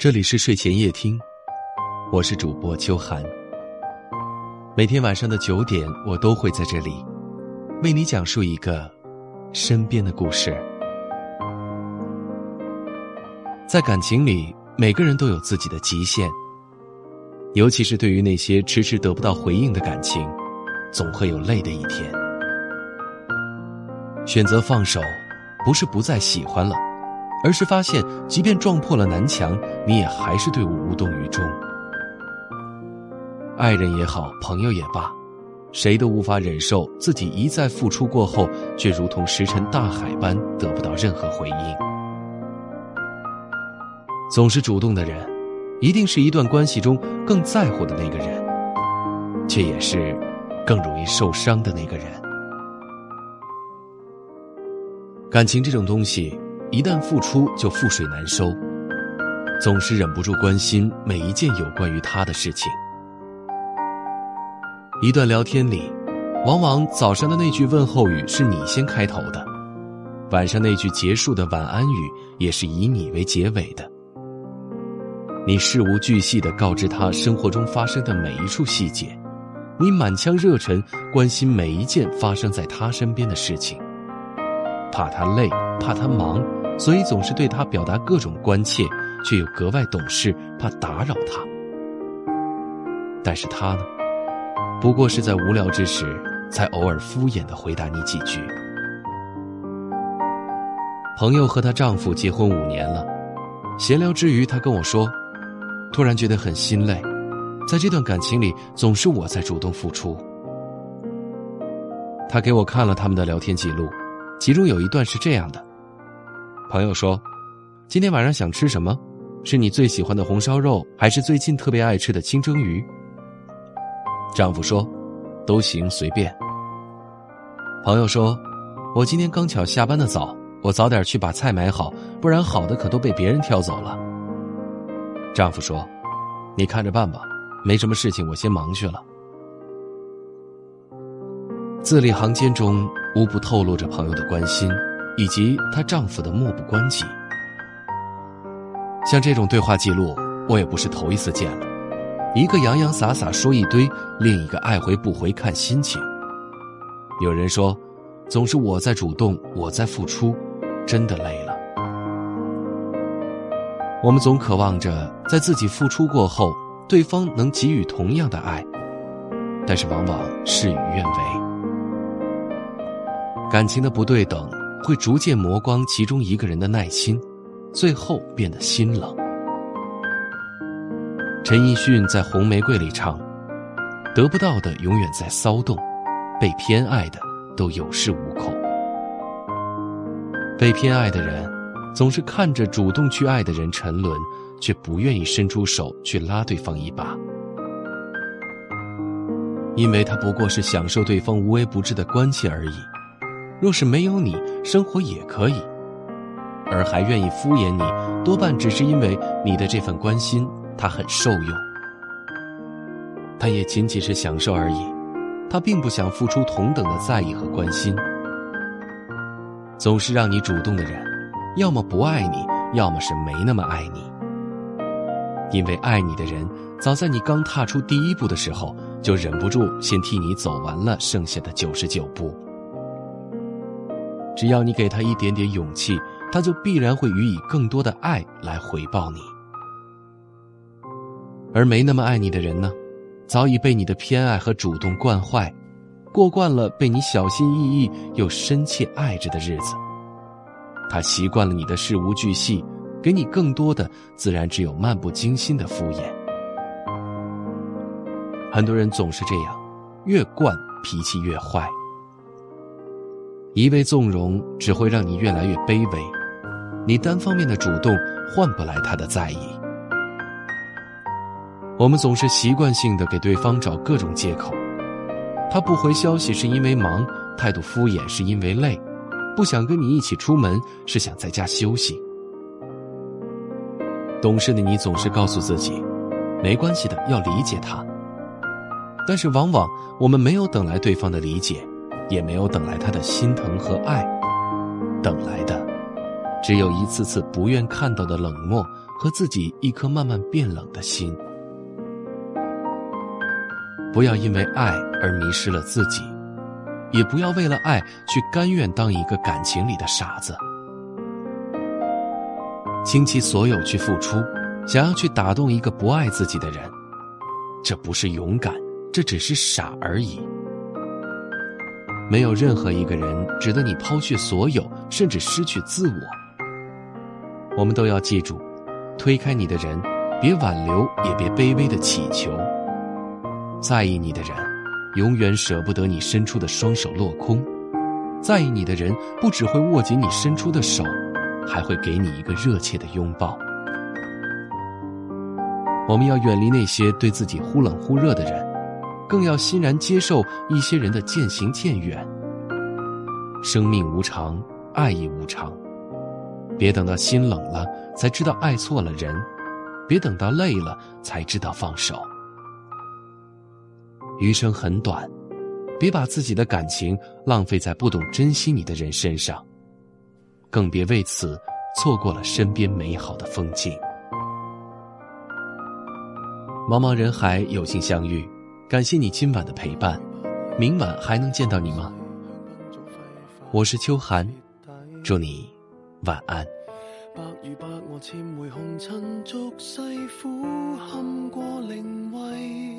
这里是睡前夜听，我是主播秋寒。每天晚上的九点，我都会在这里为你讲述一个身边的故事。在感情里，每个人都有自己的极限，尤其是对于那些迟迟得不到回应的感情，总会有累的一天。选择放手，不是不再喜欢了。而是发现，即便撞破了南墙，你也还是对我无动于衷。爱人也好，朋友也罢，谁都无法忍受自己一再付出过后，却如同石沉大海般得不到任何回应。总是主动的人，一定是一段关系中更在乎的那个人，却也是更容易受伤的那个人。感情这种东西。一旦付出，就覆水难收，总是忍不住关心每一件有关于他的事情。一段聊天里，往往早上的那句问候语是你先开头的，晚上那句结束的晚安语也是以你为结尾的。你事无巨细的告知他生活中发生的每一处细节，你满腔热忱关心每一件发生在他身边的事情，怕他累，怕他忙。所以总是对他表达各种关切，却又格外懂事，怕打扰他。但是他呢，不过是在无聊之时，才偶尔敷衍的回答你几句。朋友和她丈夫结婚五年了，闲聊之余，她跟我说，突然觉得很心累，在这段感情里，总是我在主动付出。她给我看了他们的聊天记录，其中有一段是这样的。朋友说：“今天晚上想吃什么？是你最喜欢的红烧肉，还是最近特别爱吃的清蒸鱼？”丈夫说：“都行，随便。”朋友说：“我今天刚巧下班的早，我早点去把菜买好，不然好的可都被别人挑走了。”丈夫说：“你看着办吧，没什么事情，我先忙去了。”字里行间中无不透露着朋友的关心。以及她丈夫的漠不关己，像这种对话记录，我也不是头一次见了。一个洋洋洒洒说一堆，另一个爱回不回看心情。有人说，总是我在主动，我在付出，真的累了。我们总渴望着在自己付出过后，对方能给予同样的爱，但是往往事与愿违。感情的不对等。会逐渐磨光其中一个人的耐心，最后变得心冷。陈奕迅在《红玫瑰》里唱：“得不到的永远在骚动，被偏爱的都有恃无恐。”被偏爱的人，总是看着主动去爱的人沉沦，却不愿意伸出手去拉对方一把，因为他不过是享受对方无微不至的关切而已。若是没有你，生活也可以，而还愿意敷衍你，多半只是因为你的这份关心，他很受用。他也仅仅是享受而已，他并不想付出同等的在意和关心。总是让你主动的人，要么不爱你，要么是没那么爱你。因为爱你的人，早在你刚踏出第一步的时候，就忍不住先替你走完了剩下的九十九步。只要你给他一点点勇气，他就必然会予以更多的爱来回报你。而没那么爱你的人呢，早已被你的偏爱和主动惯坏，过惯了被你小心翼翼又深切爱着的日子。他习惯了你的事无巨细，给你更多的自然只有漫不经心的敷衍。很多人总是这样，越惯脾气越坏。一味纵容只会让你越来越卑微，你单方面的主动换不来他的在意。我们总是习惯性的给对方找各种借口，他不回消息是因为忙，态度敷衍是因为累，不想跟你一起出门是想在家休息。懂事的你总是告诉自己，没关系的，要理解他。但是往往我们没有等来对方的理解。也没有等来他的心疼和爱，等来的，只有一次次不愿看到的冷漠和自己一颗慢慢变冷的心。不要因为爱而迷失了自己，也不要为了爱去甘愿当一个感情里的傻子。倾其所有去付出，想要去打动一个不爱自己的人，这不是勇敢，这只是傻而已。没有任何一个人值得你抛却所有，甚至失去自我。我们都要记住，推开你的人，别挽留，也别卑微的祈求。在意你的人，永远舍不得你伸出的双手落空；在意你的人，不只会握紧你伸出的手，还会给你一个热切的拥抱。我们要远离那些对自己忽冷忽热的人。更要欣然接受一些人的渐行渐远。生命无常，爱亦无常。别等到心冷了才知道爱错了人，别等到累了才知道放手。余生很短，别把自己的感情浪费在不懂珍惜你的人身上，更别为此错过了身边美好的风景。茫茫人海，有幸相遇。感谢你今晚的陪伴，明晚还能见到你吗？我是秋寒，祝你晚安。白如白鹅潜回红尘俗世苦堪过灵位，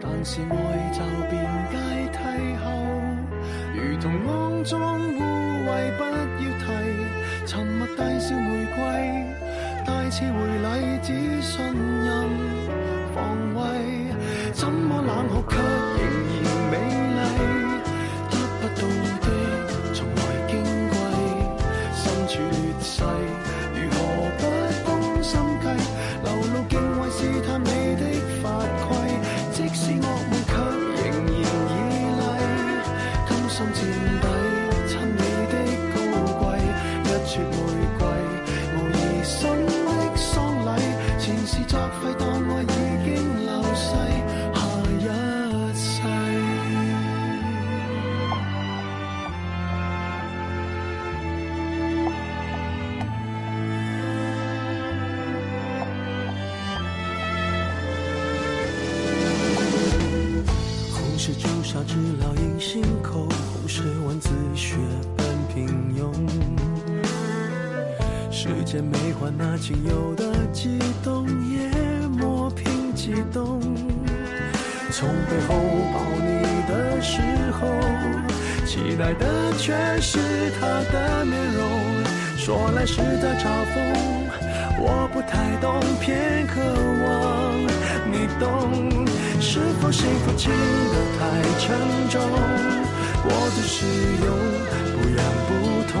但是爱就变阶梯后，如同肮脏污秽不要提。沉默大笑玫瑰，大次回礼只信任防卫。怎么冷酷却仍然美丽？得不到的从来矜贵，身处劣势，如何不攻心计？流露敬畏试探你的法规，即使恶梦却仍然绮丽，甘心垫底，亲你的高贵，一撮世间没换那仅有的悸动，也磨平激动。从背后抱你的时候，期待的却是他的面容。说来是在嘲讽，我不太懂，偏渴望你懂。是否幸福轻得太沉重？过度使用，不痒不痛，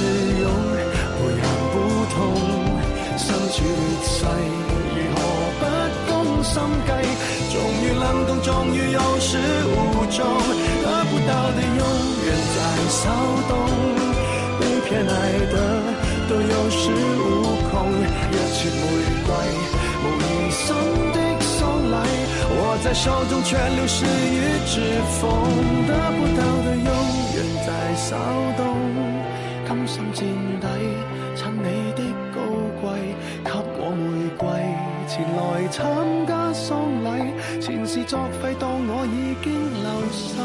过度使用，不痒不痛，身处劣势，如何不攻心计？终于冷冻，终于有始无终，得不到的永远在骚动，被偏爱的都有恃无恐。一撮玫瑰，无疑心的丧礼，握在手中却流失于指缝，得不到的永远在骚参加丧礼。前事作废，当我已经流逝，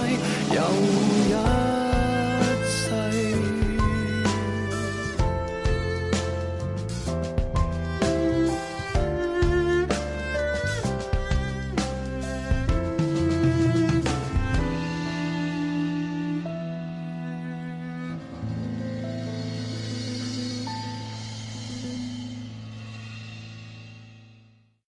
又一。